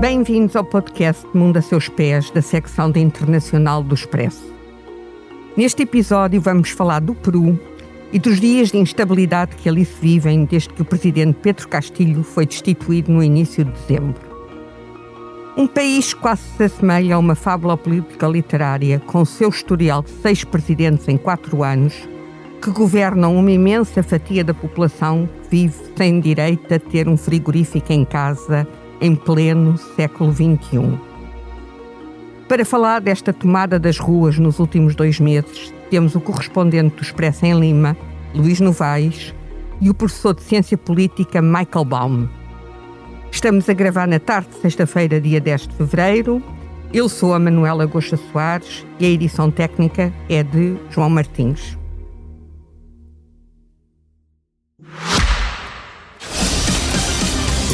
Bem-vindos ao podcast Mundo a Seus Pés, da secção de Internacional do Expresso. Neste episódio vamos falar do Peru e dos dias de instabilidade que ali se vivem desde que o presidente Pedro Castilho foi destituído no início de dezembro. Um país quase se assemelha a uma fábula política literária com seu historial de seis presidentes em quatro anos que governam uma imensa fatia da população que vive sem direito a ter um frigorífico em casa em pleno século XXI. Para falar desta tomada das ruas nos últimos dois meses, temos o correspondente do Expresso em Lima, Luís Novaes, e o professor de Ciência Política, Michael Baum. Estamos a gravar na tarde de sexta-feira, dia 10 de fevereiro. Eu sou a Manuela Gosta Soares e a edição técnica é de João Martins.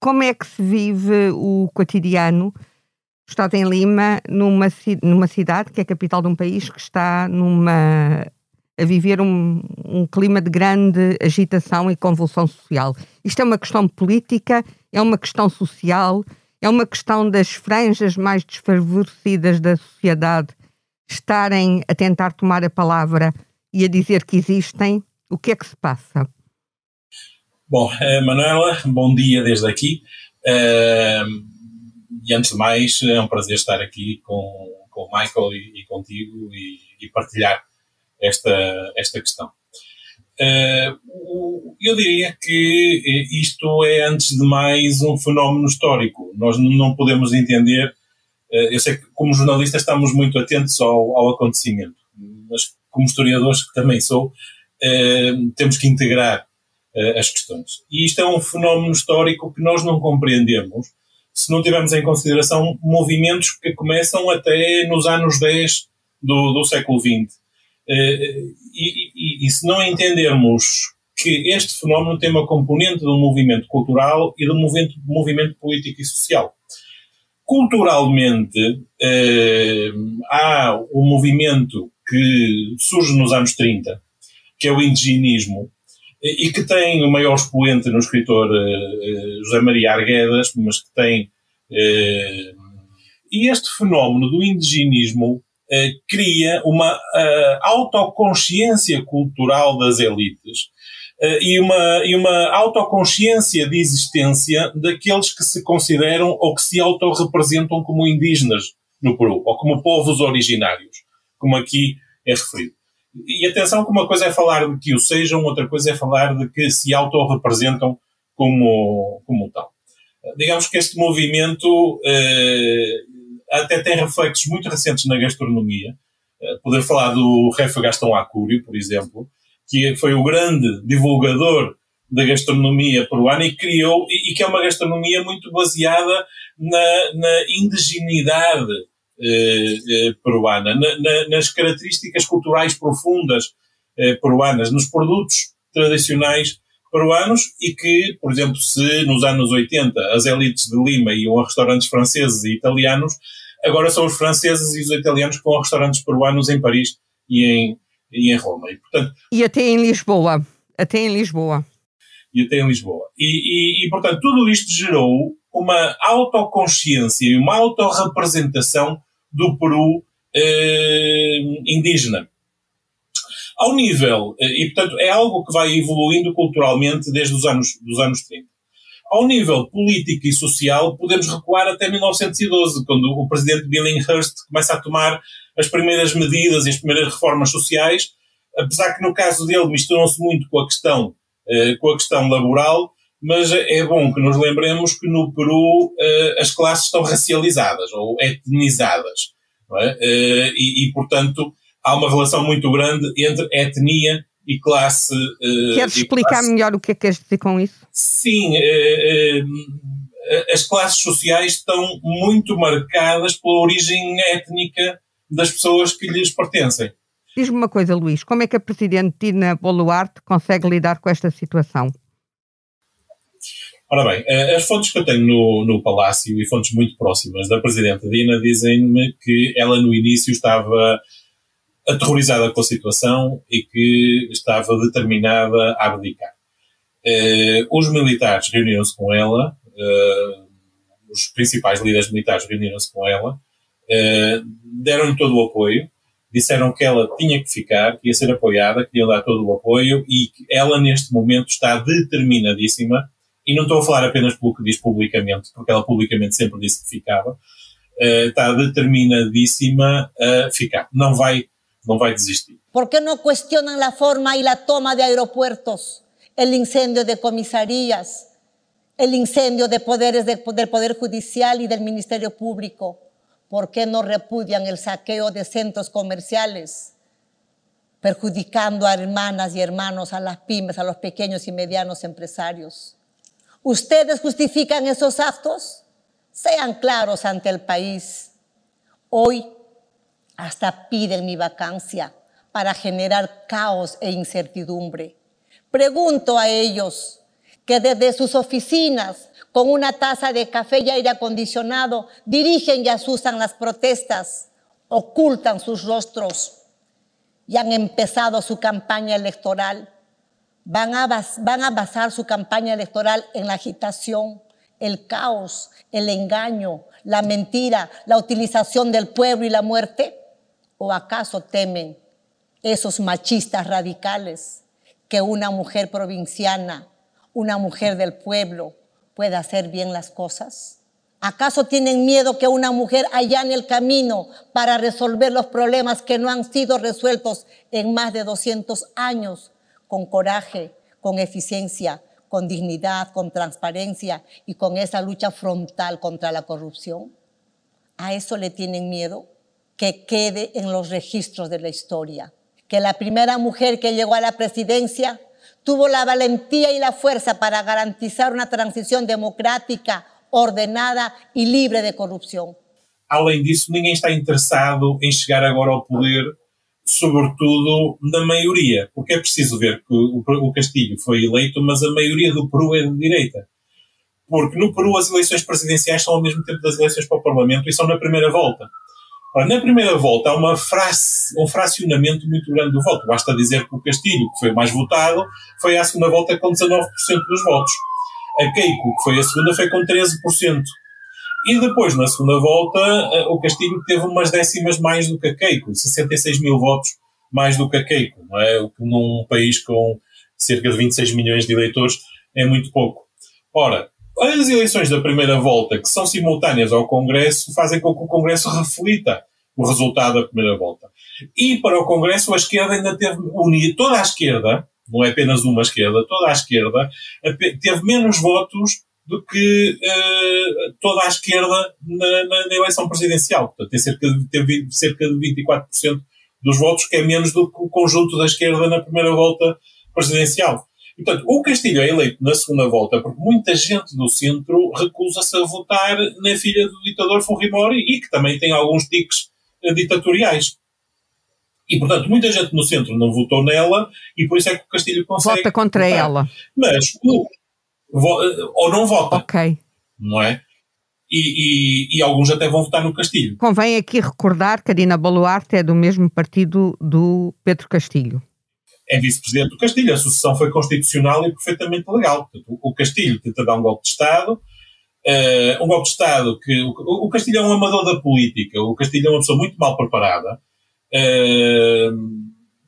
como é que se vive o cotidiano Estado em Lima, numa, numa cidade que é a capital de um país que está numa, a viver um, um, clima de grande agitação e convulsão social. Isto é uma questão política, é uma questão social, é uma questão das franjas mais desfavorecidas da sociedade estarem a tentar tomar a palavra e a dizer que existem. O que é que se passa? Bom, uh, Manuela, bom dia desde aqui. Uh, e antes de mais, é um prazer estar aqui com, com o Michael e, e contigo e, e, partilhar esta, esta questão. Uh, eu diria que isto é, antes de mais, um fenómeno histórico. Nós não podemos entender. eu sei que, como jornalistas, estamos muito atentos ao, ao acontecimento, mas, como historiadores que também sou, temos que integrar uh, as questões. E isto é um fenómeno histórico que nós não compreendemos se não tivermos em consideração movimentos que começam até nos anos 10 do, do século XX. Uh, eh, e, e, e se não entendermos que este fenómeno tem uma componente de um movimento cultural e de um movimento, movimento político e social. Culturalmente, eh, há um movimento que surge nos anos 30, que é o indigenismo, e que tem o maior expoente no escritor uh, José Maria Arguedas, mas que tem. Uh, e este fenómeno do indigenismo uh, cria uma autoconsciência cultural das elites e, uma, e uma autoconsciência de existência daqueles que se consideram ou que se autorrepresentam como indígenas no Peru, ou como povos originários, como aqui é referido. E atenção que uma coisa é falar de que o sejam, outra coisa é falar de que se autorrepresentam como, como tal. Digamos que este movimento eh, até tem reflexos muito recentes na gastronomia. Eh, poder falar do Refa Gastão Acúrio, por exemplo, que foi o grande divulgador da gastronomia peruana e criou, e, e que é uma gastronomia muito baseada na, na indigenidade eh, eh, peruana, na, na, nas características culturais profundas eh, peruanas, nos produtos tradicionais peruanos e que, por exemplo, se nos anos 80 as elites de Lima iam a restaurantes franceses e italianos, agora são os franceses e os italianos que vão a restaurantes peruanos em Paris e em, e em Roma. E, portanto, e até em Lisboa. Até em Lisboa. E até em Lisboa. E, e, e portanto, tudo isto gerou uma autoconsciência e uma autorrepresentação do Peru eh, indígena. Ao nível, eh, e portanto é algo que vai evoluindo culturalmente desde os anos, dos anos 30. Ao nível político e social, podemos recuar até 1912, quando o presidente Billinghurst começa a tomar as primeiras medidas e as primeiras reformas sociais, apesar que no caso dele misturam-se muito com a questão, eh, com a questão laboral, mas é bom que nos lembremos que no Peru uh, as classes estão racializadas ou etnizadas. É? Uh, e, e, portanto, há uma relação muito grande entre etnia e classe. Uh, Queres explicar classe... melhor o que é que queres dizer com isso? Sim. as classes sociais estão muito marcadas pela origem étnica das pessoas que lhes pertencem. Diz-me uma coisa, Luís, como é que a Presidente Dina Boluarte consegue lidar com esta situação? Ora bem, eh, as fontes que eu tenho no, no Palácio e fontes muito próximas da Presidente Dina dizem-me que ela no início estava aterrorizada com a situação e que estava determinada a abdicar. Uh, os militares reuniram-se com ela, uh, os principais líderes militares reuniram-se com ela, uh, deram-lhe todo o apoio, disseram que ela tinha que ficar, que ia ser apoiada, que iam dar todo o apoio e que ela neste momento está determinadíssima, e não estou a falar apenas pelo que diz publicamente, porque ela publicamente sempre disse que ficava, está determinadíssima a ficar. Não vai, não vai desistir. ¿Por qué no cuestionan la forma y la toma de aeropuertos? el incendio de comisarías, el incendio de poderes de, del Poder Judicial y del Ministerio Público. ¿Por qué no repudian el saqueo de centros comerciales, perjudicando a hermanas y hermanos, a las pymes, a los pequeños y medianos empresarios? ¿Ustedes justifican esos actos? Sean claros ante el país. Hoy hasta piden mi vacancia para generar caos e incertidumbre. Pregunto a ellos que desde sus oficinas, con una taza de café y aire acondicionado, dirigen y asusan las protestas, ocultan sus rostros y han empezado su campaña electoral. Van a, basar su campaña electoral en la agitación, el caos, el engaño, la mentira, la utilización del pueblo y la muerte? ¿O acaso temen esos machistas radicales que una mujer provinciana, una mujer del pueblo, pueda hacer bien las cosas? ¿Acaso tienen miedo que una mujer allane el camino para resolver los problemas que no han sido resueltos en más de 200 años con coraje, con eficiencia, con dignidad, con transparencia y con esa lucha frontal contra la corrupción? ¿A eso le tienen miedo? Que quede en los registros de la historia que la primera mujer que llegó a la presidencia tuvo la valentía y la fuerza para garantizar una transición democrática, ordenada e livre de corrupção. Além disso, ninguém está interessado em chegar agora ao poder, sobretudo na maioria, porque é preciso ver que o Castilho foi eleito, mas a maioria do Peru é de direita. Porque no Peru as eleições presidenciais são ao mesmo tempo das eleições para o Parlamento e são na primeira volta. Na primeira volta há uma frace, um fracionamento muito grande do voto. Basta dizer que o Castilho, que foi mais votado, foi à segunda volta com 19% dos votos. A Keiko, que foi a segunda, foi com 13%. E depois, na segunda volta, eh, o Castilho teve umas décimas mais do que a Keiko, 66 mil votos mais do que a Keiko, não é? O que num país com cerca de 26 milhões de eleitores é muito pouco. Ora, as eleições da primeira volta, que são simultâneas ao Congresso, fazem com que o Congresso reflita o resultado da primeira volta. E para o Congresso, a esquerda ainda teve unida, toda a esquerda, não é apenas uma esquerda, toda a esquerda, teve menos votos do que uh, toda a esquerda na, na, na, eleição presidencial. Portanto, tem cerca de, teve cerca de 24% dos votos, que é menos do que o conjunto da esquerda na primeira volta presidencial. Portanto, o Castilho é eleito na segunda volta porque muita gente do centro recusa-se a votar na filha do ditador Fujimori e que também tem alguns tiques eh, ditatoriais. E, portanto, muita gente no centro não votou nela e por isso é que o Castilho consegue. Vota contra votar. ela. Mas, o, ou não vota. Ok. Não é? E, e, e, alguns até vão votar no Castilho. Convém aqui recordar que a Dina Boluarte é do mesmo partido do Pedro Castilho é vice-presidente do Castilho. A sucessão foi constitucional e perfeitamente legal. O Castilho tenta dar um golpe de Estado, uh, um golpe de Estado que. O, o, Castilho é um amador da política, o Castilho é uma pessoa muito mal preparada. Uh,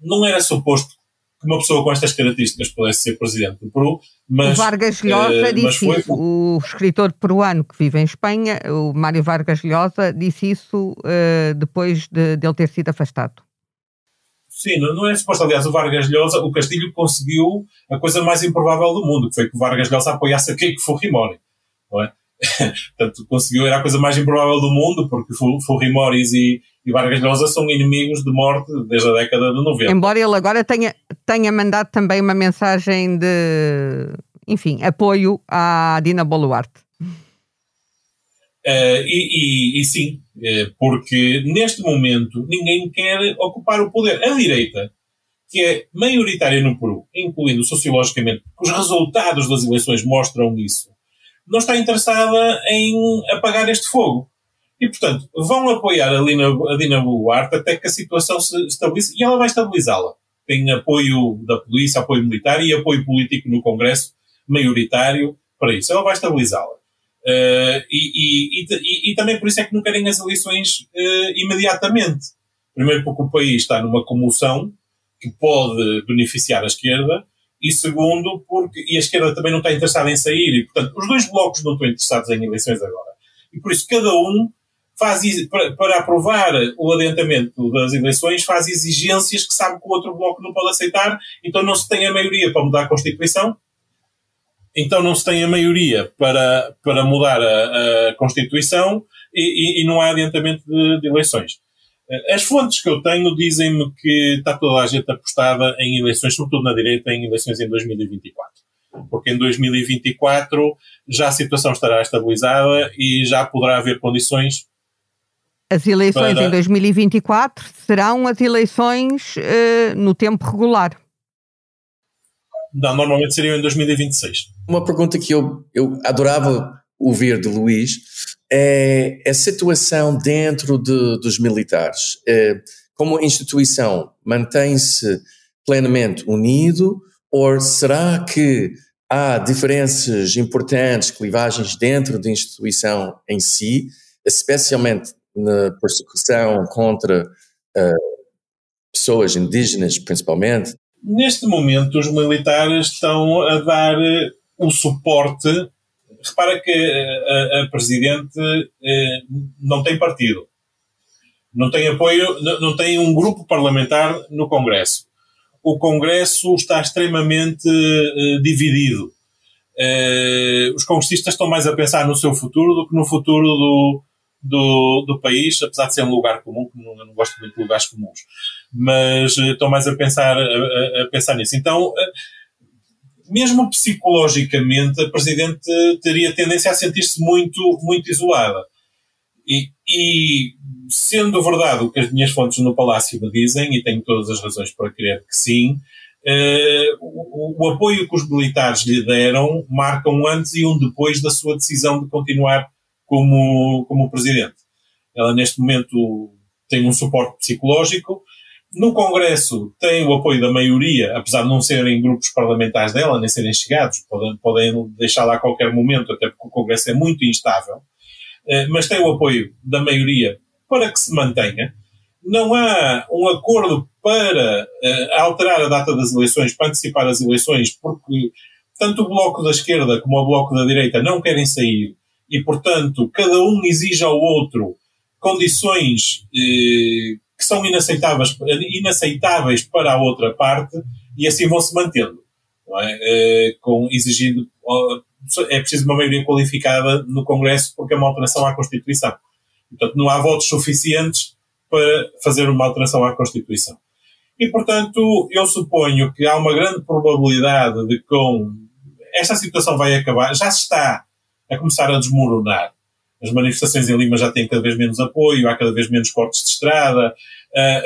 não era suposto que uma pessoa com estas características pudesse ser presidente do Peru, mas. O Vargas Llosa uh, disse foi... isso. O escritor peruano que vive em Espanha, o Mário Vargas Llosa, disse isso uh, depois de, de ele ter sido afastado. Sim, não é suposto. Aliás, o Vargas Llosa, o Castilho conseguiu a coisa mais improvável do mundo, que foi que o Vargas Llosa apoiasse a Keiko Fujimori. Não é? Portanto, conseguiu, era a coisa mais improvável do mundo, porque Fujimoris e, e Vargas Llosa são inimigos de morte desde a década de 90. Embora ele agora tenha, tenha mandado também uma mensagem de, enfim, apoio à Dina Boluarte. Uh, e, e, e, sim, uh, porque neste momento ninguém quer ocupar o poder. A direita, que é maioritária no Peru, incluindo sociologicamente, os resultados das eleições mostram isso, não está interessada em apagar este fogo. E, portanto, vão apoiar a Dina, a Dina até que a situação se estabilize e ela vai estabilizá-la. Tem apoio da polícia, apoio militar e apoio político no Congresso, maioritário, para isso. Ela vai estabilizá-la. Uh, e, e, e, e, também por isso é que não querem as eleições uh, imediatamente. Primeiro porque o país está numa comoção que pode beneficiar a esquerda e segundo porque e a esquerda também não está interessada em sair e portanto os dois blocos não estão interessados em eleições agora. E por isso cada um faz para, para aprovar o adiantamento das eleições faz exigências que sabe que o outro bloco não pode aceitar, então não se tem a maioria para mudar a Constituição então não se tem a maioria para, para mudar a, a Constituição e, e, e, não há adiantamento de, de, eleições. As fontes que eu tenho dizem-me que está toda a gente apostada em eleições, sobretudo na direita, em eleições em 2024. Porque em 2024 já a situação estará estabilizada e já poderá haver condições. As eleições para... em 2024 serão as eleições uh, no tempo regular. Não, normalmente seriam em 2026. Uma pergunta que eu, eu adorava ouvir de Luís é a situação dentro de, dos militares. É, como instituição, mantém-se plenamente unido ou será que há diferenças importantes, clivagens dentro da instituição em si, especialmente na persecução contra uh, pessoas indígenas, principalmente? Neste momento, os militares estão a dar o eh, suporte. Repara que eh, a, a Presidente eh, não tem partido, não tem apoio, não tem um grupo parlamentar no Congresso. O Congresso está extremamente dividido. os congressistas estão mais a pensar no seu futuro do que no futuro do, do, do país, apesar de ser um lugar comum, que não, não gosto muito de lugares comuns, mas eh, estou mais a pensar, a, a pensar nisso. Então, eh, mesmo psicologicamente, a Presidente teria tendência a sentir-se muito, muito isolada. E, e, sendo verdade o que as minhas fontes no Palácio me dizem, e tenho todas as razões para crer que sim, uh, o, o, apoio que os militares lhe deram marca um antes e um depois da sua decisão de continuar como, como presidente. Ela, neste momento, tem um suporte psicológico. No Congresso tem o apoio da maioria, apesar de não serem grupos parlamentares dela, nem serem chegados, podem, podem deixá-la a qualquer momento, até porque o Congresso é muito instável, eh, mas tem o apoio da maioria para que se mantenha. Não há um acordo para eh, alterar a data das eleições, para antecipar as eleições, porque tanto o Bloco da Esquerda como o Bloco da Direita não querem sair e, portanto, cada um exige ao outro condições eh, que são inaceitáveis, inaceitáveis para a outra parte e assim vão se mantendo. É? Eh, com exigindo, é preciso uma maioria qualificada no Congresso porque é uma alteração à Constituição. Portanto, não há votos suficientes para fazer uma alteração à Constituição. E, portanto, eu suponho que há uma grande probabilidade de que com esta situação vai acabar, já se está a começar a desmoronar. As manifestações em Lima já têm cada vez menos apoio, há cada vez menos cortes de estrada,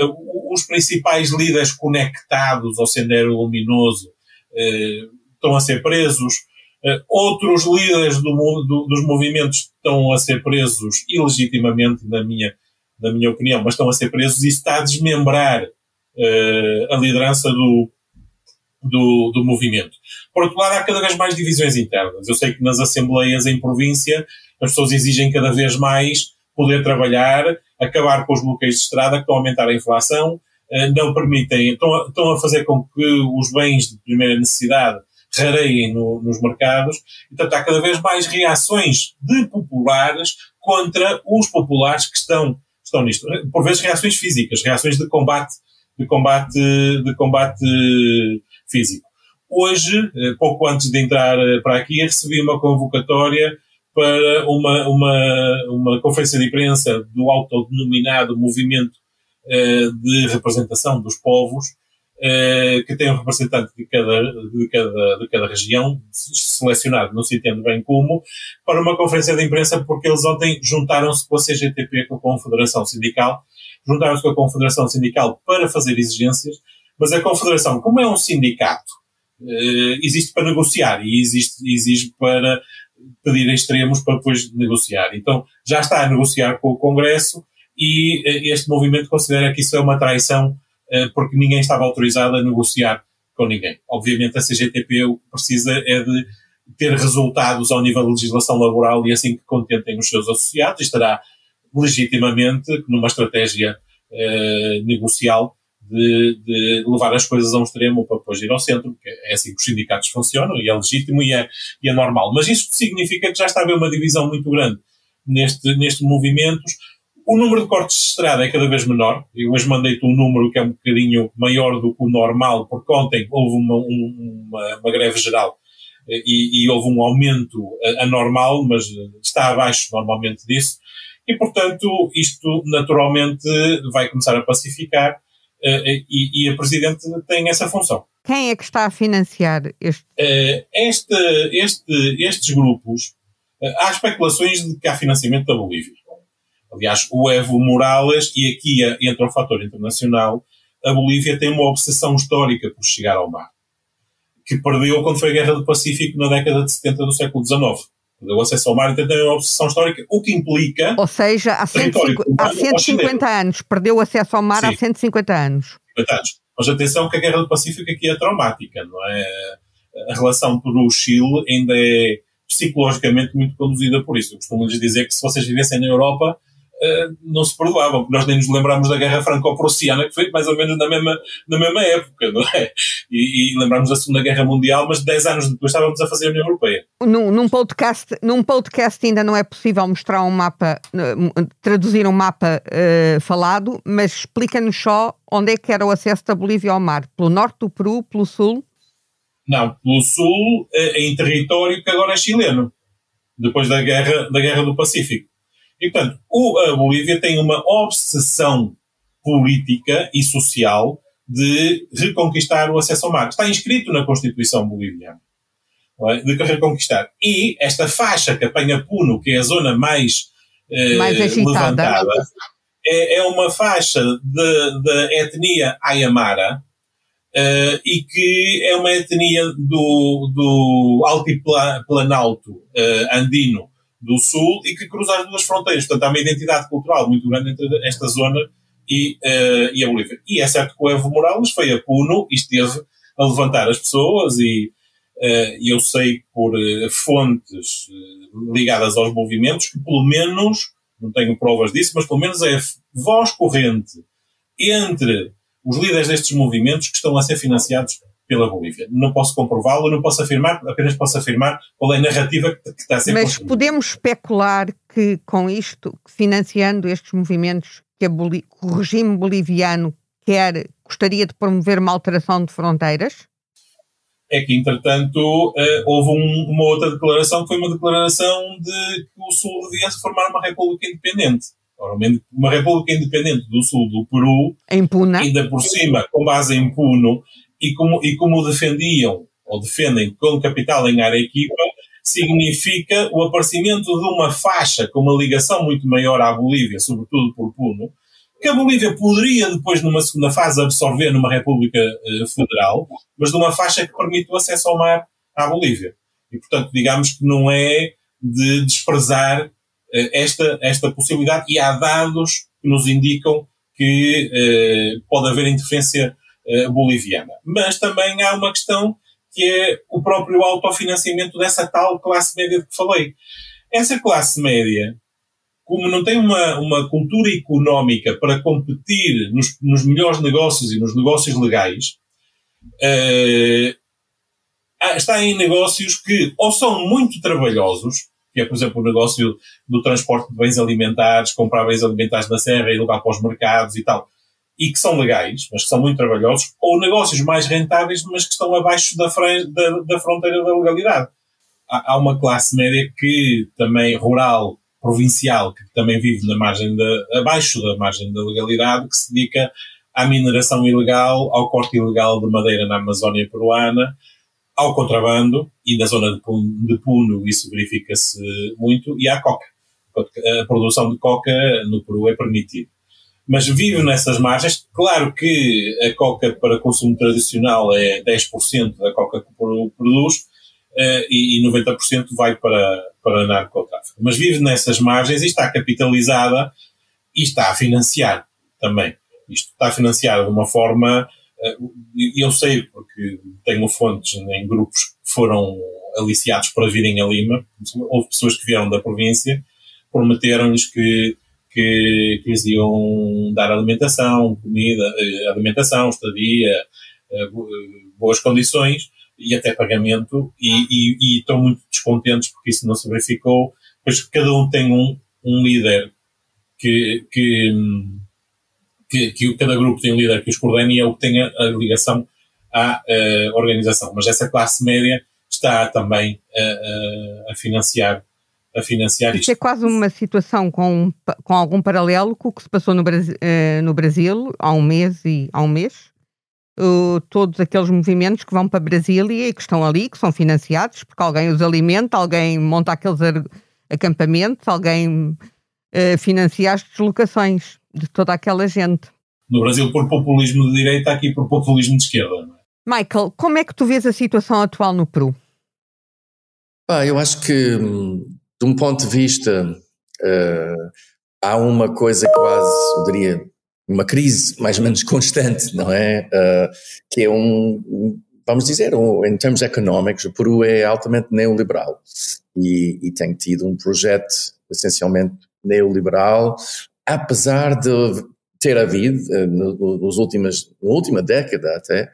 uh, os principais líderes conectados ao Sendero Luminoso uh, estão a ser presos, uh, outros líderes do, do, dos movimentos estão a ser presos ilegitimamente, na minha, na minha opinião, mas estão a ser presos e isso está a desmembrar a liderança do, do, do movimento. Por outro lado, há cada vez mais divisões internas. Eu sei que nas assembleias em província as pessoas exigem cada vez mais poder trabalhar, acabar com os bloqueios de estrada que estão a aumentar a inflação, eh, não permitem, estão a, estão a fazer com que os bens de primeira necessidade rareiem no, nos mercados. Então há cada vez mais reações de populares contra os populares que estão, estão nisto. Por vezes reações físicas, reações de combate, de combate, de combate físico. Hoje, eh, pouco antes de entrar eh, para aqui, recebi uma convocatória para uma, uma, uma conferência de imprensa do autodenominado Movimento eh, de Representação dos Povos, que tem um representante de cada, de cada, de cada região, selecionado, não se entende bem como, para uma conferência de imprensa, porque eles ontem juntaram-se com a CGTP, com a Confederação Sindical, juntaram-se com a Confederação Sindical para fazer exigências, mas a Confederação, como é um sindicato, existe para negociar e existe, para pedir extremos para depois negociar. Então, já está a negociar com o Congresso e este movimento considera que isso é uma traição eh, porque ninguém estava autorizado a negociar com ninguém. Obviamente a CGTP o que precisa é de ter resultados ao nível de legislação laboral e assim que contentem os seus associados estará legitimamente numa estratégia eh, negocial de, de, levar as coisas a um extremo para depois ir ao centro, porque é assim que os sindicatos funcionam e é legítimo e é, e é normal. Mas isso significa que já está a haver uma divisão muito grande neste, nestes movimentos o número de cortes de estrada é cada vez menor. Eu hoje mandei-te um número que é um bocadinho maior do que o normal, porque ontem houve uma, uma, uma greve geral eh, e, e, houve um aumento eh, anormal, mas está abaixo normalmente disso. E, portanto, isto naturalmente vai começar a pacificar eh, e, e a Presidente tem essa função. Quem é que está a financiar este? este, este estes grupos, há especulações de que há financiamento da Bolívia. Aliás, o Evo Morales, e aqui entra o fator internacional, a Bolívia tem uma obsessão histórica por chegar ao mar, que perdeu quando foi a Guerra do Pacífico na década de 70 do século XIX. Perdeu acesso ao mar e tem uma obsessão histórica, o que implica. Ou seja, há, 150, há 150 anos, perdeu acesso ao mar Sim. há 150 anos. 50 anos. Mas atenção que a Guerra do Pacífico aqui é traumática, não é? A relação Peru-Chile ainda é psicologicamente muito conduzida por isso. Eu costumo lhes dizer que se vocês vivessem na Europa, não se perdoavam, porque nós nem nos lembramos da Guerra Franco-Prussiana, que foi mais ou menos na mesma, na mesma época, não é? E, e lembramos da Segunda Guerra Mundial, mas 10 anos depois estávamos a fazer a União Europeia. Num, num, podcast, num podcast ainda não é possível mostrar um mapa, traduzir um mapa uh, falado, mas explica-nos só onde é que era o acesso da Bolívia ao mar, pelo norte do Peru, pelo sul? Não, pelo sul, eh, em território que agora é chileno, depois da guerra, da guerra do Pacífico. E, portanto, o, a Bolívia tem uma obsessão política e social de reconquistar o acesso ao mar. Está inscrito na Constituição boliviana. É? De reconquistar. E esta faixa que apanha Puno, que é a zona mais, eh, mais levantada, é, é, uma faixa da etnia Ayamara, Uh, e que é uma etnia do, do altiplanalto uh, andino do Sul e que cruza as duas fronteiras. Portanto, há uma identidade cultural muito grande entre esta zona e, uh, e a Bolívia. E é certo que o Evo Morales foi a Puno e esteve a levantar as pessoas e uh, eu sei por uh, fontes ligadas aos movimentos que pelo menos, não tenho provas disso, mas pelo menos é voz corrente entre os líderes destes movimentos que estão a ser financiados pela Bolívia. Não posso comprová-lo, não posso afirmar, apenas posso afirmar qual é a narrativa que, está a ser Mas podemos especular que com isto, financiando estes movimentos, que, que o regime boliviano quer, gostaria de promover uma alteração de fronteiras? É que, entretanto, uh, houve um, uma outra declaração, que foi uma declaração de que o Sul devia se formar uma república independente. Ora, uma república independente do Sul do Peru, em Puna. ainda por cima, com base em Puno, e como, e como defendiam, ou defendem com capital em Arequipa, significa o aparecimento de uma faixa com uma ligação muito maior à Bolívia, sobretudo por Puno, que a Bolívia poderia depois, numa segunda fase, absorver numa República eh, Federal, mas de uma faixa que permite o acesso ao mar à Bolívia. E, portanto, digamos que não é de desprezar eh, esta, esta possibilidade, e há dados que nos indicam que eh, pode haver interferência boliviana. Mas também há uma questão que é o próprio autofinanciamento dessa tal classe média de que falei. Essa classe média, como não tem uma, uma cultura económica para competir nos, nos melhores negócios e nos negócios legais, uh, está em negócios que ou são muito trabalhosos, que é, por exemplo, o negócio do transporte de bens alimentares, comprar bens alimentares na serra e levar para os mercados e tal, e que são legais, mas que são muito trabalhosos, ou negócios mais rentáveis, mas que estão abaixo da, da, da fronteira da legalidade. Há, há, uma classe média que também rural, provincial, que também vive na margem abaixo da margem da legalidade, que se dedica à mineração ilegal, ao corte ilegal de madeira na Amazónia peruana, ao contrabando, e na zona de Puno, de Puno isso verifica-se muito, e à coca. A produção de coca no Peru é permitida. Mas vive nessas margens. Claro que a coca para consumo tradicional é 10% da coca que produz, uh, e, e 90% vai para, para narcotráfico. Mas vive nessas margens e está capitalizada e está a financiar também. Isto está a financiar de uma forma, uh, eu sei porque tenho fontes em grupos que foram aliciados para virem a Lima, houve pessoas que vieram da província, prometeram-lhes que que, que lhes iam dar alimentação, comida, eh, alimentação, estadia, boas condições, e até pagamento e, e, e, estão muito descontentes porque isso não se verificou, pois cada um tem um, um líder que, que, que, que, cada grupo tem um líder que os coordena e é o que tem a, a ligação à uh, organização. Mas essa classe média está também a, a financiar a financiar isto. é quase uma situação com, com algum paralelo com o que se passou no Brasil, uh, no Brasil há um mês e há um mês? uh, todos aqueles movimentos que vão para Brasília e que estão ali, que são financiados, porque alguém os alimenta, alguém monta aqueles acampamentos, alguém uh, financia as deslocações de toda aquela gente. No Brasil por populismo de direita, aqui por populismo de esquerda. É? Michael, como é que tu vês a situação atual no Peru? Ah, eu acho que, hum, de um ponto de vista, uh, há uma coisa quase, eu diria, uma crise mais ou menos constante, não é? Uh, que é um, vamos dizer, um, em termos económicos, o Peru é altamente neoliberal e, e tem tido um projeto essencialmente neoliberal, apesar de ter havido, uh, nos últimas, na última década até,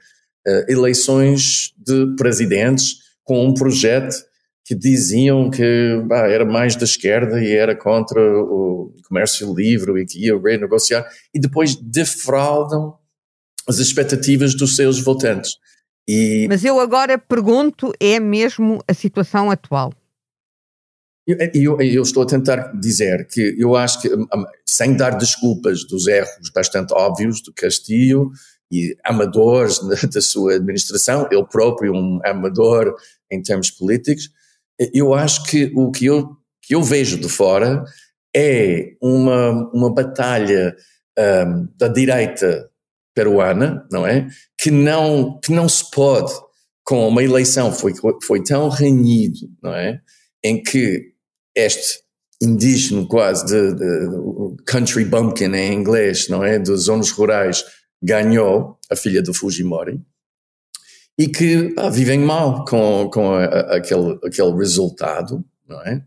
eleições de presidentes com um projeto que diziam que bah, era mais da esquerda e era contra o comércio livre e que ia renegociar, e depois defraudam as expectativas dos seus votantes. E... Mas eu agora pergunto: é mesmo a situação atual? Eu, eu, eu, estou a tentar dizer que eu acho que, hum, hum, sem dar desculpas dos erros bastante óbvios do Castilho e amadores da sua administração, ele próprio um amador em termos políticos, eu acho que o que eu, que eu vejo de fora é uma, uma batalha um, da direita peruana, não é? Que não, que não se pode, com uma eleição foi, foi tão renhido, não é? Em que este indígena quase de, de, country bumpkin em inglês, não é? Dos zonas rurais, ganhou a filha do Fujimori e que vivem mal com, com a, a, aquele, aquele resultado, não é?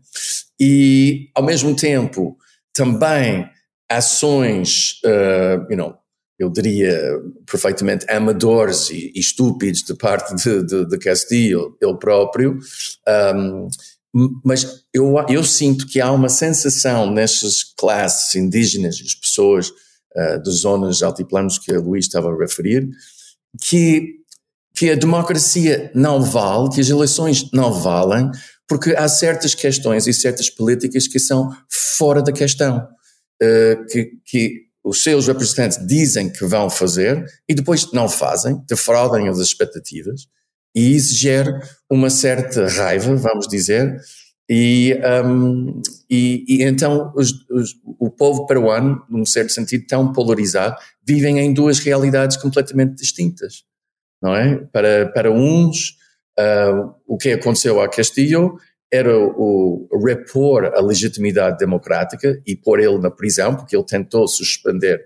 E, ao mesmo tempo, também ações, uh, you know, eu diria perfeitamente amadores e, e estúpidos de parte de, de, de Castillo, ele próprio, um, mas eu, eu sinto que há uma sensação nessas classes indígenas, as pessoas uh, das zonas altiplanos que a Luís estava a referir, que que a democracia não vale, que as eleições não valem, porque há certas questões e certas políticas que são fora da questão, uh, que, que os seus representantes dizem que vão fazer e depois não fazem, defraudem as expectativas, e isso gera uma certa raiva, vamos dizer, e, um, e, e, então os, os, o povo peruano, num certo sentido tão polarizado, vivem em duas realidades completamente distintas não é? Para, para uns, uh, o que aconteceu a Castillo era o, repor a legitimidade democrática e pôr ele na prisão, porque ele tentou suspender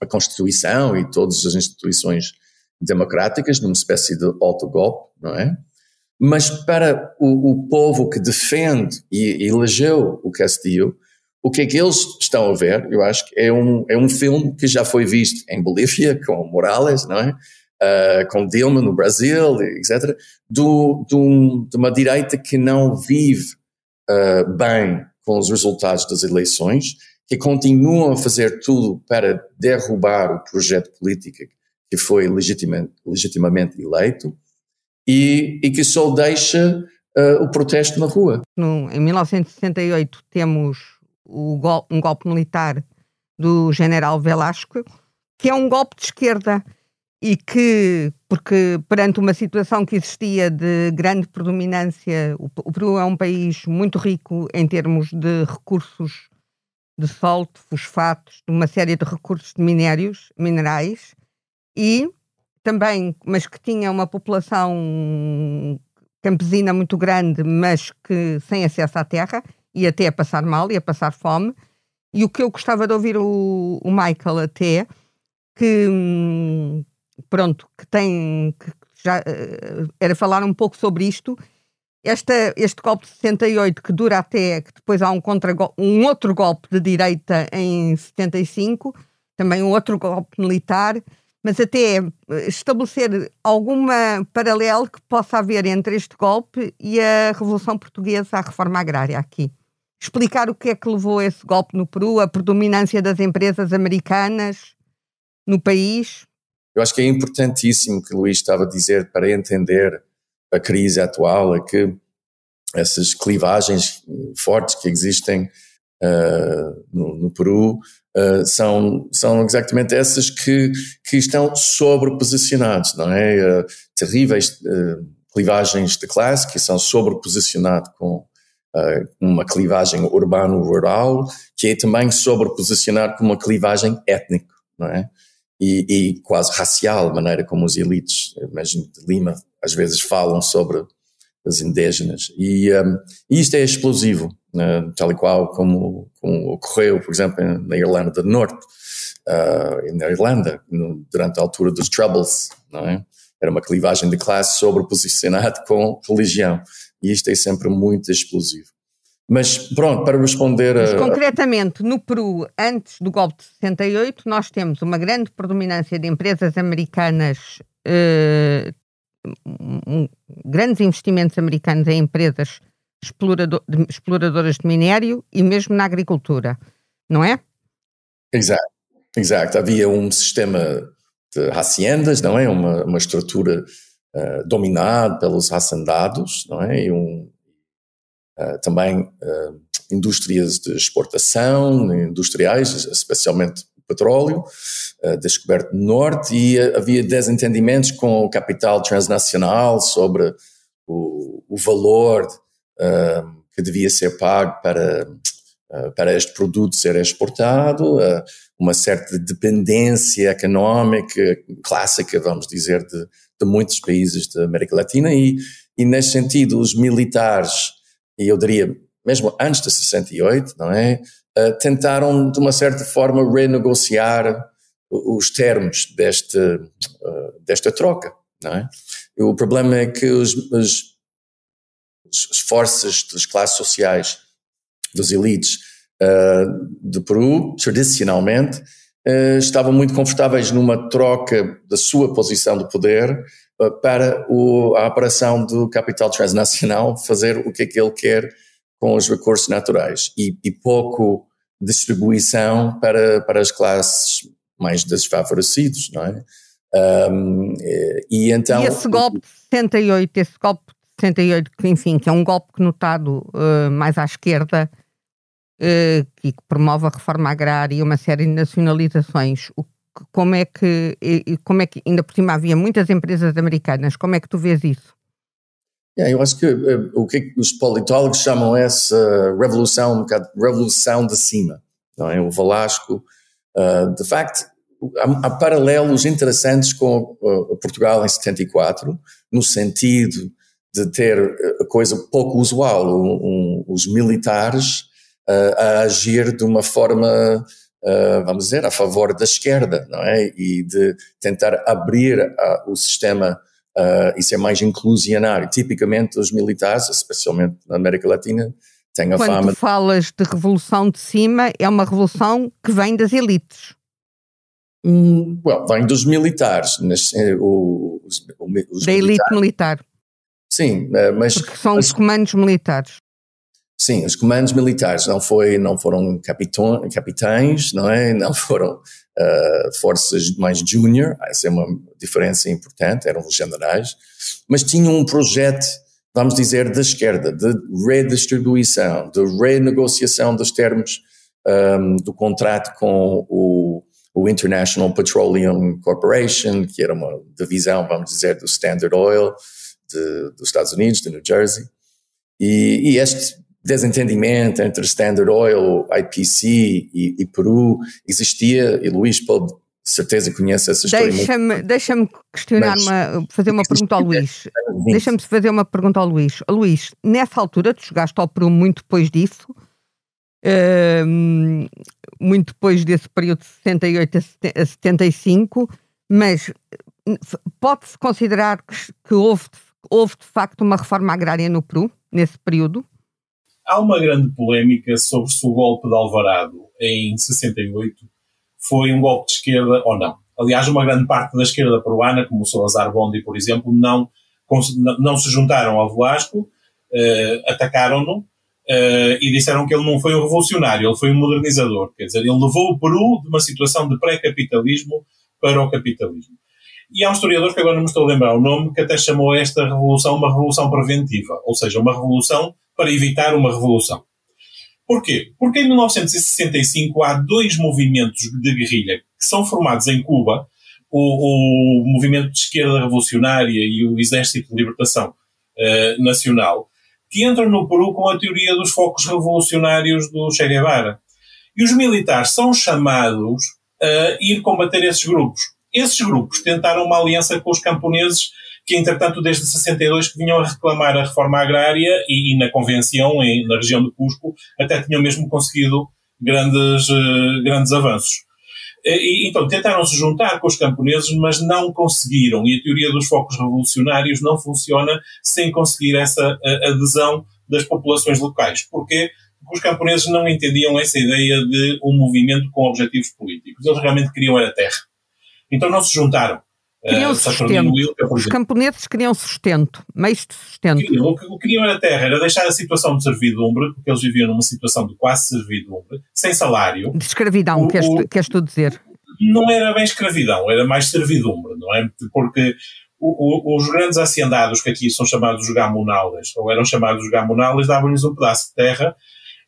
a Constituição e todas as instituições democráticas numa espécie de autogolpe, não é? Mas para o, o povo que defende e elegeu o Castillo, o que é que eles estão a ver? Eu acho que é um, é um filme que já foi visto em Bolívia com Morales, não é? Uh, com Dilma no Brasil, etc., do, de uma direita que não vive uh, bem com os resultados das eleições, que continuam a fazer tudo para derrubar o projeto político que foi legitimamente, legitimamente eleito e, e, que só deixa uh, o protesto na rua. No, em 1968 temos gol, um golpe militar do general Velasco, que é um golpe de esquerda e que, porque perante uma situação que existia de grande predominância, o, Peru é um país muito rico em termos de recursos de solo, de fosfatos, de uma série de recursos de minérios, minerais, e também, mas que tinha uma população campesina muito grande, mas que sem acesso à terra, e até a passar mal, e a passar fome. E o que eu gostava de ouvir o, o Michael até, que hum, pronto, que tem que já uh, era falar um pouco sobre isto. Esta, este golpe de 68 que dura até que depois há um, contra um outro golpe de direita em 75, também um outro golpe militar, mas até eh, estabelecer alguma paralelo que possa haver entre este golpe e a Revolução Portuguesa, a reforma agrária aqui. Explicar o que é que levou esse golpe no Peru, a predominância das empresas americanas no país. Eu acho que é importantíssimo que o Luís estava a dizer para entender a crise atual, é que essas clivagens fortes que existem uh, no, no, Peru uh, são, são exatamente essas que, que estão sobreposicionadas, não é? Uh, terríveis clivagens de classe que são sobreposicionadas com uma clivagem urbano-rural, que é também sobreposicionado com uma clivagem étnica, não é? E, e, quase racial, a maneira como os elites, mesmo de Lima, às vezes falam sobre as indígenas. E, um, isto é explosivo, né? tal e qual como, como, ocorreu, por exemplo, na Irlanda do Norte, uh, na Irlanda, no, durante a altura dos Troubles, não é? Era uma clivagem de classe sobreposicionada com religião. E isto é sempre muito explosivo. Mas pronto, para responder a. Mas, concretamente, no Peru, antes do golpe de 68, nós temos uma grande predominância de empresas americanas, eh, um, grandes investimentos americanos em empresas explorador, de, exploradoras de minério e mesmo na agricultura, não é? Exato, exato. Havia um sistema de haciendas, não é? Uma, uma estrutura uh, dominada pelos hacendados, não é? E um, eh, também uh, indústrias de exportação, industriais, especialmente petróleo, uh, descoberto no norte, e havia desentendimentos com o capital transnacional sobre o, o valor que devia ser pago para, para este produto ser exportado, uma certa dependência económica clássica, vamos dizer, de, de muitos países da América Latina, e, e nesse sentido os militares e eu diria mesmo antes de 68, não é? Uh, tentaram de uma certa forma renegociar os termos deste, uh, desta troca, não é? E o problema é que os, os, as forças das classes sociais, dos elites uh, de Peru, tradicionalmente, estavam muito confortáveis numa troca da sua posição de poder para o, a operação do capital transnacional fazer o que é que ele quer com os recursos naturais e, e pouco distribuição para, para as classes mais desfavorecidas, não é? Um, e então... E esse golpe de 68, esse golpe de 68, que enfim, que é um golpe notado uh, mais à esquerda, uh, que promove a reforma agrária e uma série de nacionalizações, o como é que, como é que ainda por cima havia muitas empresas americanas, como é que tu vês isso? Yeah, eu acho que uh, o que os politólogos chamam essa revolução, um bocado revolução de cima, não é? O Velasco, uh, de facto, há, há, paralelos interessantes com uh, Portugal em 74, no sentido de ter a coisa pouco usual, um, um, os militares a agir de uma forma uh, vamos dizer, a favor da esquerda, não é? E de tentar abrir uh, o sistema uh, e ser mais inclusionário. Tipicamente, os militares, especialmente na América Latina, têm a Quando fama. Quando falas de revolução de cima, é uma revolução que vem das elites. Hum, well, vem dos militares. Nas, eh, os, os da elite militar. Sim, eh, mas. Porque são os comandos militares. Sim, os comandos militares não, foi, não foram capitão, capitães, não é? Não foram uh, forças mais junior, essa é uma diferença importante, eram os generais, mas tinham um projeto, vamos dizer, da esquerda, de redistribuição, de renegociação dos termos um, do contrato com o, o International Petroleum Corporation, que era uma divisão, vamos dizer, do Standard Oil de, dos Estados Unidos, de New Jersey. E, e, este desentendimento entre Standard Oil, IPC e, e Peru existia, e Luís pode certeza conhece essa história. Deixa-me deixa questionar, Mas, uma, fazer uma pergunta ao Luís. Deixa-me fazer uma pergunta ao Luís. Luís, nessa altura, tu chegaste ao Peru muito depois disso, uh, muito depois desse período de 68 a 75, mas pode-se considerar que, que houve, houve de facto uma reforma agrária no Peru, nesse período? Há uma grande polémica sobre se o golpe de Alvarado em 68 foi um golpe de esquerda ou não. Aliás, uma grande parte da esquerda peruana, como o Salazar Bondi, por exemplo, não, não se juntaram ao Velasco, eh, atacaram-no uh, e disseram que ele não foi um revolucionário, ele foi um modernizador. Quer dizer, ele levou o Peru de uma situação de pré-capitalismo para o capitalismo. E há um historiador que agora não me estou a lembrar o nome, que até chamou esta revolução uma revolução preventiva, ou seja, uma revolução para evitar uma revolução. Porquê? Porque em 1965 há dois movimentos de guerrilha que são formados em Cuba, o, o movimento de esquerda revolucionária e o Exército de Libertação uh, Nacional, que entram no Peru com a teoria dos focos revolucionários do Che Guevara. E os militares são chamados a ir combater esses grupos. Esses grupos tentaram uma aliança com os camponeses que entretanto desde 62 que vinham a reclamar a reforma agrária e, e na convenção, em, na região do Cusco, até tinham mesmo conseguido grandes, uh, grandes avanços. E, então tentaram se juntar com os camponeses, mas não conseguiram. E a teoria dos focos revolucionários não funciona sem conseguir essa adesão das populações locais. Porquê? Porque os camponeses não entendiam essa ideia de um movimento com objetivos políticos. Eles realmente queriam era terra. Então não se juntaram. Queriam uh, sustento. Wilka, Os camponeses queriam sustento, meios de sustento. O que queriam era terra, era deixar a situação de servidumbre, porque eles viviam numa situação de quase servidumbre, sem salário. De escravidão, o, queres, tu, queres tu dizer? Não era bem escravidão, era mais servidumbre, não é? Porque o, o, os grandes haciendados, que aqui são chamados gamunales, ou eram chamados gamunales, davam-lhes um pedaço de terra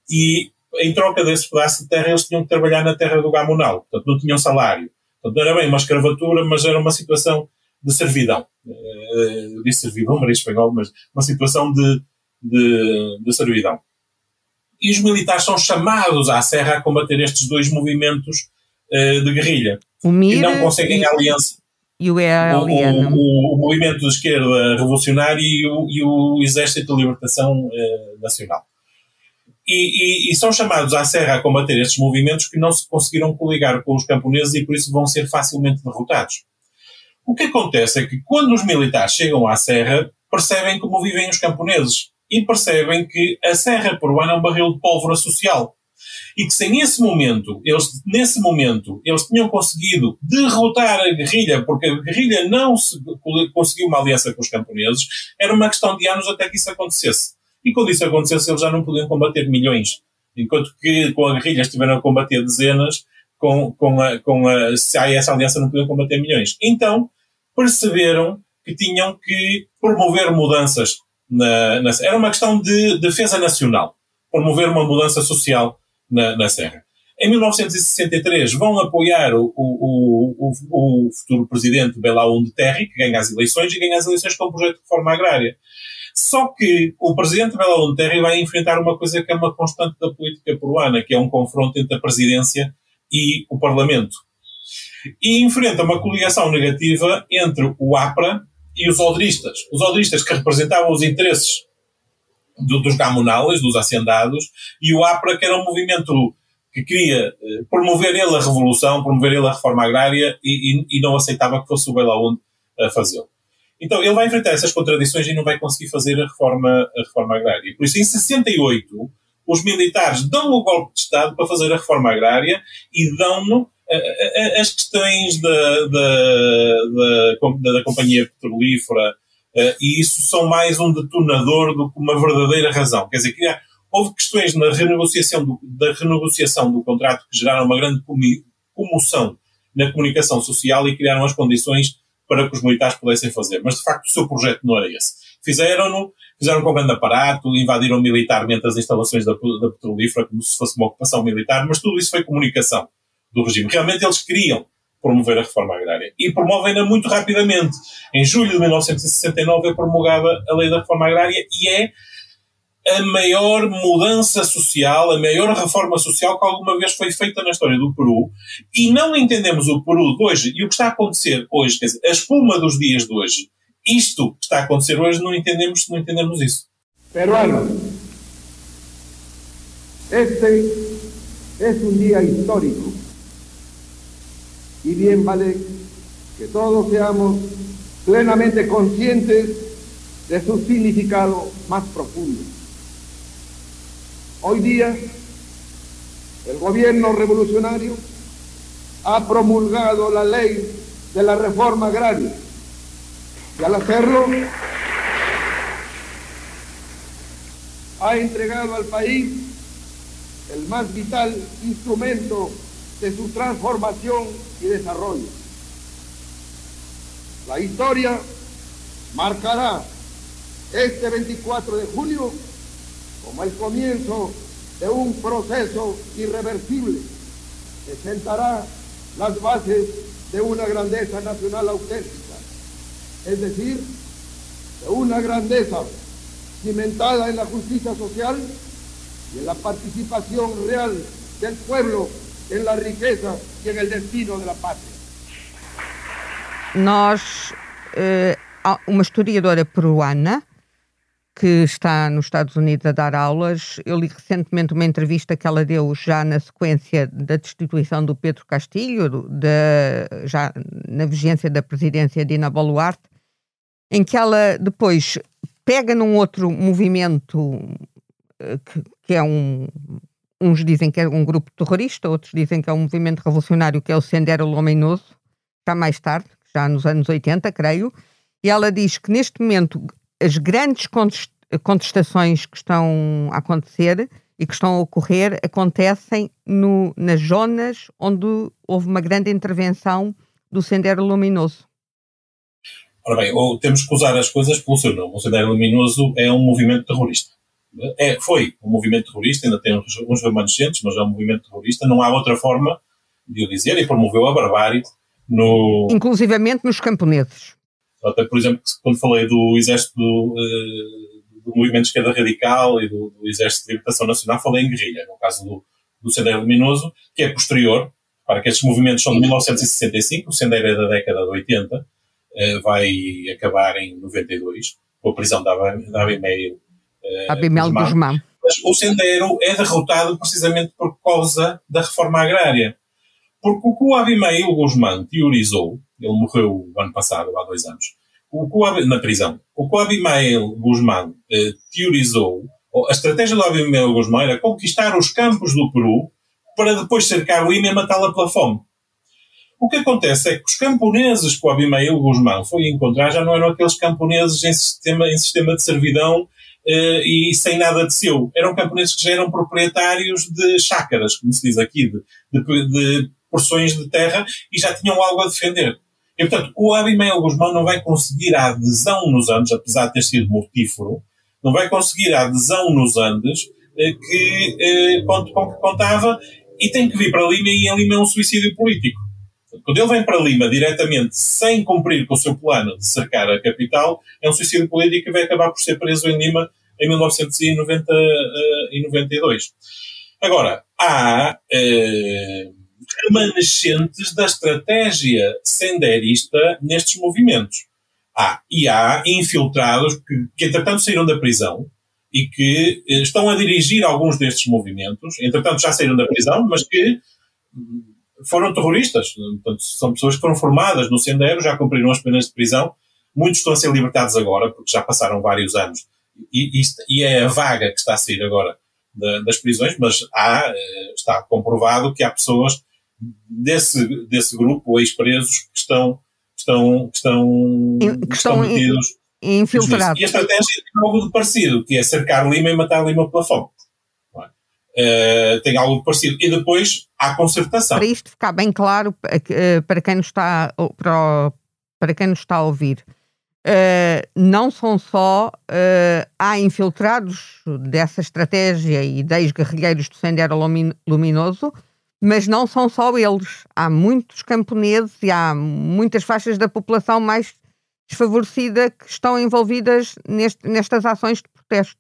e em troca desse pedaço de terra eles tinham que trabalhar na terra do gamunal, portanto não tinham salário. Portanto, não era bem uma escravatura, mas era uma situação de servidão. Eu disse servidão, em espanhol, mas uma situação de, de, de servidão. E os militares são chamados à serra a combater estes dois movimentos uh, de guerrilha. O MIR e não conseguem e, aliança. E o EALN. O, o, o, movimento de esquerda revolucionário e o, e o Exército de Libertação uh, Nacional. E, e, e, são chamados à serra a combater estes movimentos que não se conseguiram coligar com os camponeses e por isso vão ser facilmente derrotados. O que acontece é que quando os militares chegam à serra, percebem como vivem os camponeses e percebem que a serra peruana é um barril de pólvora social. E que se nesse momento, eles, nesse momento, eles tinham conseguido derrotar a guerrilha, porque a guerrilha não se, conseguiu uma aliança com os camponeses, era uma questão de anos até que isso acontecesse. E quando isso acontecesse, eles já não podiam combater milhões. Enquanto que com a guerrilha estiveram a combater dezenas, com, com, a, com a, essa aliança não podiam combater milhões. Então, perceberam que tinham que promover mudanças na, na era uma questão de defesa nacional, promover uma mudança social na, na Serra. Em 1963 vão apoiar o, o, o, o futuro presidente Belaúnde Terry, que ganha as eleições, e ganha as eleições com o projeto de reforma agrária. Só que o presidente Belo Terry vai enfrentar uma coisa que é uma constante da política peruana, que é um confronto entre a presidência e o parlamento. E enfrenta uma coligação negativa entre o APRA e os odristas. Os odristas que representavam os interesses do, dos gamunales, dos hacendados, e o APRA que era um movimento que queria eh, promover ele a revolução, promover ele a reforma agrária e, e, e não aceitava que fosse o Belaúnde a fazê-lo. Então ele vai enfrentar essas contradições e não vai conseguir fazer a reforma, a reforma agrária. Por isso, em 68, os militares dão o golpe de Estado para fazer a reforma agrária e dão-no as questões da, da, da, da companhia petrolífera e isso são mais um detonador do que uma verdadeira razão. Quer dizer, que houve questões na renegociação do, da renegociação do contrato que geraram uma grande comoção na comunicação social e criaram as condições para que os militares pudessem fazer. Mas, de facto, o seu projeto não era esse. Fizeram-no, fizeram com grande aparato, invadiram militarmente as instalações da, da petrolífera como se fosse uma ocupação militar, mas tudo isso foi comunicação. do regime. Realmente eles queriam promover a reforma agrária. E promovem-na muito rapidamente. Em julho de 1969 é promulgada a lei da reforma agrária e é a maior mudança social, a maior reforma social que alguma vez foi feita na história do Peru. E não entendemos o Peru de hoje e o que está a acontecer hoje, quer dizer, a espuma dos dias de hoje. Isto que está a acontecer hoje, não entendemos não entendemos isso. Peruano, este es un día histórico y bien vale que todos seamos plenamente conscientes de su significado más profundo. Hoy día, el gobierno revolucionario ha promulgado la ley de la reforma agraria y al hacerlo ha entregado al país el más vital instrumento de su transformación y desarrollo. La historia marcará este 24 de julio como el comienzo de un proceso irreversible que sentará las bases de una grandeza nacional auténtica, es decir, de una grandeza cimentada en la justicia social y en la participación real del pueblo en la riqueza y en el destino de la patria. Nós, eh, historiadora peruana que está nos Estados Unidos a dar aulas. Eu li recentemente uma entrevista que ela deu já na sequência da destituição do Pedro Castilho, de, já na vigência da presidência de Ina Boluarte, em que ela depois pega num outro movimento eh, que, que é um. Uns dizem que é um grupo terrorista, outros dizem que é um movimento revolucionário, que é o Sendero Luminoso, já mais tarde, já nos anos 80, creio, e ela diz que neste momento as grandes contestações que estão a acontecer e que estão a ocorrer acontecem no, nas zonas onde houve uma grande intervenção do Sendero Luminoso. Ora bem, ou temos que usar as coisas pelo seu nome. O Sendero Luminoso é um movimento terrorista. É, foi um movimento terrorista, ainda tem uns, uns remanescentes, mas é um movimento terrorista. Não há outra forma de o dizer e promoveu a barbárie no... Inclusivamente nos camponeses. Até, por exemplo, quando falei do exército do, uh, do movimento de esquerda radical e do, do, exército de libertação nacional, falei em guerrilha, no caso do, do Sendero Luminoso, que é posterior, para que estes movimentos são de 1965, o Sendero é da década de 80, uh, eh, vai acabar em 92, com a prisão da, Abimael uh, Abimel Guzmán. Mas o Sendero é derrotado precisamente por causa da reforma agrária. Porque o que o Abimael Guzmán teorizou ele morreu ano passado, há dois anos. O que na prisão. O que o Guzmán eh, teorizou, a estratégia do Abimael Guzmán era conquistar os campos do Peru para depois cercar Lima e matá-la pela fome. O que acontece é que os camponeses que o Abimael Guzmán foi encontrar já não eram aqueles camponeses em sistema, em sistema de servidão eh, e sem nada de seu. Eram camponeses que já eram proprietários de chácaras, como se diz aqui, de, de, de porções de terra e já tinham algo a defender. E, portanto, o Abimael Guzmão não vai conseguir a adesão nos Andes, apesar de ter sido mortífero, não vai conseguir a adesão nos Andes eh, que, eh, com, com que contava e tem que vir para Lima e em Lima é um suicídio político. Quando ele vem para Lima diretamente sem cumprir com o seu plano de cercar a capital, é um suicídio político e vai acabar por ser preso em Lima em 1992. Agora, há eh, remanescentes da estratégia senderista nestes movimentos. Há, e há infiltrados que, que, entretanto, saíram da prisão e que eh, estão a dirigir alguns destes movimentos. Entretanto, já saíram da prisão, mas que hum, foram terroristas. Portanto, são pessoas que foram formadas no Sendero, já cumpriram as penas de prisão. Muitos estão a ser libertados agora, porque já passaram vários anos. E, e, e é a vaga que está a sair agora da, das prisões, mas há, eh, está comprovado que há pessoas desse, desse grupo, ex-presos, que estão, estão, que estão, que estão metidos. Infiltrados. E a estratégia tem algo de parecido, que é cercar Lima e matar Lima pela fome. Uh, tem algo de parecido. E depois há concertação. Para isto ficar bem claro eh, para quem nos está, para, para quem nos está a ouvir, uh, não são só uh, há infiltrados dessa estratégia e 10 guerrilheiros do Sendero Luminoso, Mas não são só eles. Há muitos camponeses e há muitas faixas da população mais desfavorecida que estão envolvidas neste, nestas ações de protesto.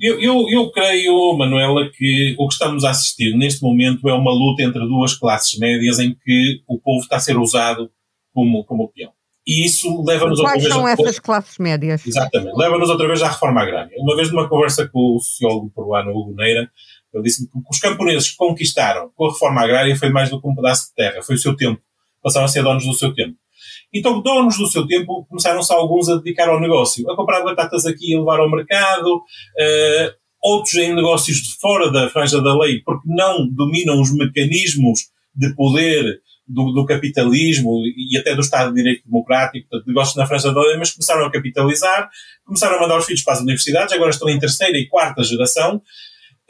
Eu, eu, eu creio, Manuela, que o que estamos a assistir neste momento é uma luta entre duas classes médias em que o povo está a ser usado como, como peão. E isso leva-nos outra vez. Quais são essas classes médias? Exatamente. Leva-nos outra vez à reforma agrária. Uma vez numa conversa com o sociólogo peruano Hugo Neira, ele disse-me que os camponeses que conquistaram com a reforma agrária foi mais do que um pedaço de terra, foi o seu tempo. Passaram a ser donos do seu tempo. Então, donos do seu tempo, começaram-se alguns a dedicar ao negócio, a comprar batatas aqui e levar ao mercado, uh, outros em negócios de fora da franja da lei, porque não dominam os mecanismos de poder do, do, capitalismo e até do Estado de Direito Democrático, portanto, negócios na franja da lei, mas começaram a capitalizar, começaram a mandar os filhos para as universidades, agora estão em terceira e quarta geração,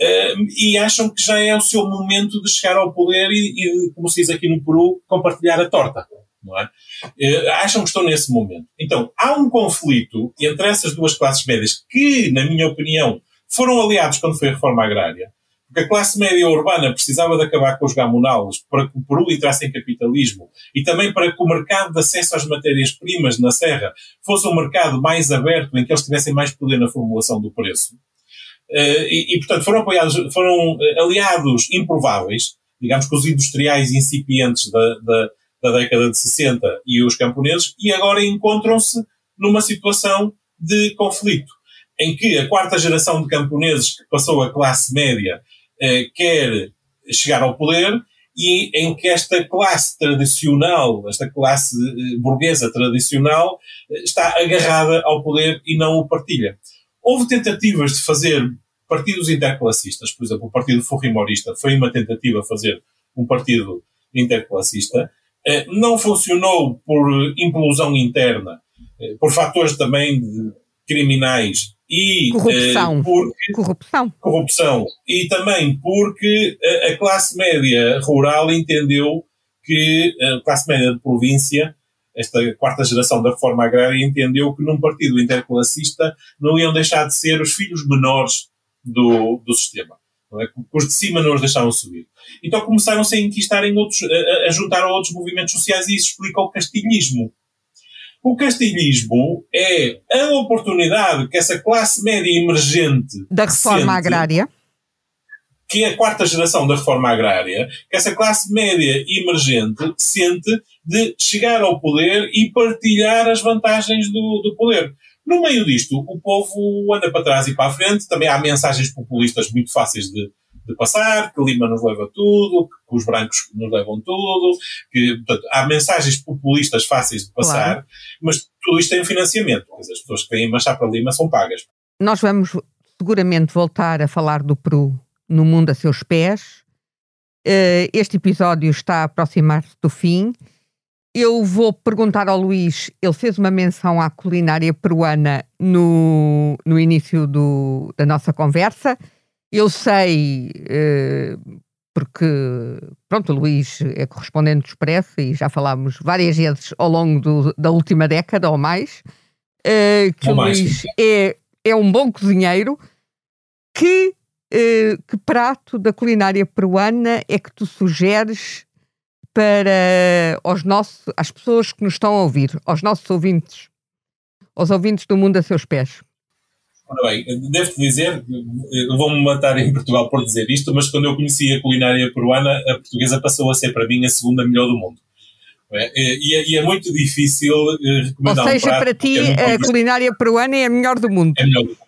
E acham que já é o seu momento de chegar ao poder e, e, como se diz aqui no Peru, compartilhar a torta não é? Uh, acham que estão nesse momento. Então, há um conflito entre essas duas classes médias que, na minha opinião, foram aliados quando foi a reforma agrária. Porque a classe média urbana precisava de acabar com os gamonales para que o Peru entrasse em capitalismo e também para que o mercado de acesso às matérias-primas na Serra fosse um mercado mais aberto em que eles tivessem mais poder na formulação do preço. Uh, e, e, portanto, foram apoiados, foram eh, aliados improváveis, digamos que os industriais incipientes da, da, da década de 60 e os camponeses, e agora encontram-se numa situação de conflito, em que a quarta geração de camponeses que passou a classe média eh, quer chegar ao poder e em que esta classe tradicional, esta classe eh, burguesa tradicional, eh, está agarrada ao poder e não o partilha. Houve tentativas de fazer partidos interclassistas, por exemplo, o Partido Fujimorista foi uma tentativa de fazer um partido interclassista, eh, não funcionou por implosão interna, eh, por fatores também criminais e corrupção. Eh, porque, corrupção. corrupção. E também porque a classe média rural entendeu que a classe média de província, esta quarta geração da reforma agrária, entendeu que num partido interclassista não iam deixar de ser os filhos menores do, do sistema. Não é? Os de cima não os deixaram subir. Então começaram-se a enquistar em outros, a, a juntar a outros movimentos sociais e isso explica o castilhismo. O castilhismo é a oportunidade que essa classe média emergente da reforma sente, agrária, que é a quarta geração da reforma agrária, que essa classe média emergente sente de chegar ao poder e partilhar as vantagens do, do poder. No meio disto, o povo anda para trás e para a frente, também há mensagens populistas muito fáceis de, de passar, que Lima nos leva tudo, que os brancos nos levam tudo, que portanto, há mensagens populistas fáceis de passar, claro. mas tudo isto tem financiamento. As pessoas que vêm marchar para Lima são pagas. Nós vamos seguramente voltar a falar do Peru no mundo a seus pés. Eh, este episódio está a aproximar-se do fim. Eu vou perguntar ao Luís, ele fez uma menção à culinária peruana no, no início do, da nossa conversa. Eu sei, eh, porque, pronto, o Luís é correspondente do Expresso e já falámos várias vezes ao longo do, da última década ou mais, eh, que ou o mais. Luís é, é um bom cozinheiro. Que, eh, que prato da culinária peruana é que tu sugeres para os nossos, as pessoas que nos estão a ouvir, aos nossos ouvintes, aos ouvintes do mundo a seus pés? Ora bem, devo-te dizer, vão-me matar em Portugal por dizer isto, mas quando eu conheci a culinária peruana, a portuguesa passou a ser para mim a segunda melhor do mundo. É, e, é, e, é, muito difícil eh, recomendar Ou seja, um para ti é a culinária peruana é a melhor do mundo. É melhor do mundo.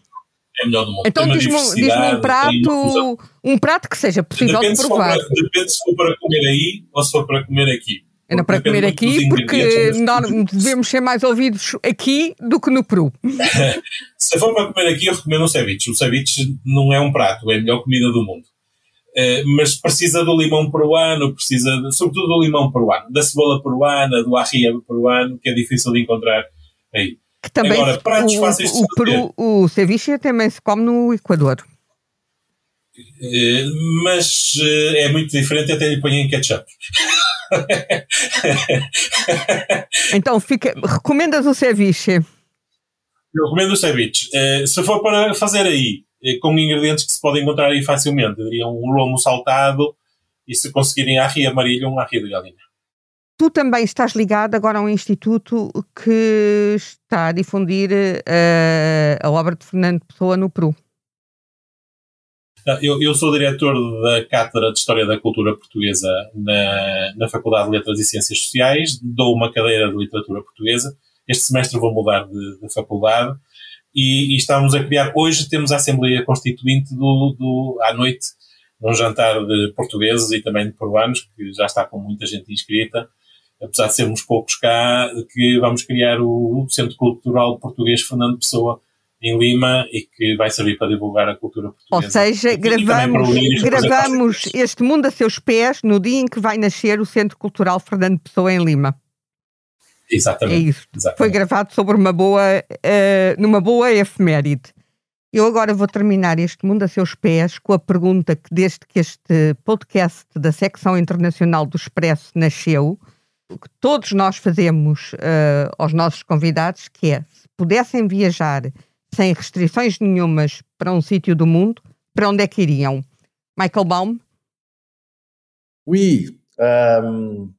É melhor do mundo. Então diz-me diz um prato, um prato que seja possível depende de provar. Se para, depende se for para comer aí ou se for para comer aqui. Ainda para comer aqui, porque nós devemos ser mais ouvidos aqui do que no Peru. Se for para comer aqui, eu recomendo um ceviche. O ceviche não é um prato, é a melhor comida do mundo. Uh, mas precisa do limão peruano, precisa, de, sobretudo do limão peruano, da cebola peruana, do arria peruano, que é difícil de encontrar aí. Que também Agora, pratos o, fáceis o, de Peru, o ceviche também se come no Equador. Uh, mas uh, é muito diferente, até lhe ponho em ketchup. então, fica, recomendas o ceviche? Eu recomendo o ceviche. Uh, se for para fazer aí, com ingredientes que se podem encontrar aí facilmente, diria um lomo saltado e se conseguirem a Ria Amarilho, a Ria de Galinha. Tu também estás ligado agora a um instituto que está a difundir uh, a obra de Fernando Pessoa no Peru. Eu, eu, sou diretor da Cátedra de História da Cultura Portuguesa na, na Faculdade de Letras e Ciências Sociais, dou uma cadeira de Literatura Portuguesa. Este semestre vou mudar de, de faculdade e, e, estamos a criar. Hoje temos a Assembleia Constituinte do, do, à noite, num jantar de portugueses e também de peruanos, que já está com muita gente inscrita, apesar de sermos poucos cá, que vamos criar o Centro Cultural Português Fernando Pessoa em Lima e que vai servir para divulgar a cultura portuguesa. Ou seja, gravamos, gravamos este mundo a seus pés no dia em que vai nascer o Centro Cultural Fernando Pessoa em Lima. Exatamente. É isso. Exatamente. Foi gravado sobre uma boa, uh, numa boa efeméride. Eu agora vou terminar este mundo a seus pés com a pergunta que, desde que este podcast da secção internacional do Expresso nasceu, que todos nós fazemos uh, aos nossos convidados, que é, se pudessem viajar sem restrições nenhumas para um sítio do mundo, para onde é que iriam? Michael Baum? Oui. Um,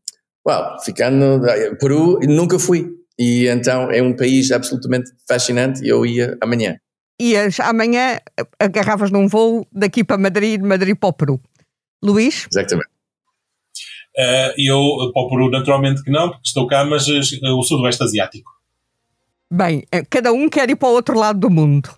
well, ficando. Peru, nunca fui. E então é um país absolutamente fascinante e eu ia amanhã. Ias amanhã, agarravas num voo daqui para Madrid, de Madrid para o Peru. Luís? Exatamente. Uh, eu, para o Peru, naturalmente que não, porque estou cá, mas uh, o Sudoeste Asiático. Bem, eh, cada um quer ir para o outro lado do mundo.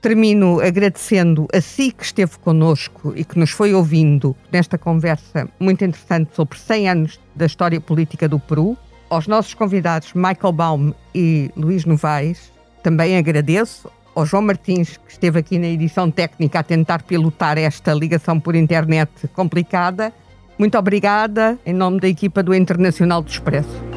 Termino agradecendo a si que esteve connosco e que nos foi ouvindo nesta conversa muito interessante sobre 100 anos da história política do Peru. Aos nossos convidados Michael Baum e Luís Novaes, também agradeço. Ao João Martins, que esteve aqui na edição técnica a tentar pilotar esta ligação por internet complicada. Muito obrigada, em nome da equipa do Internacional do Expresso.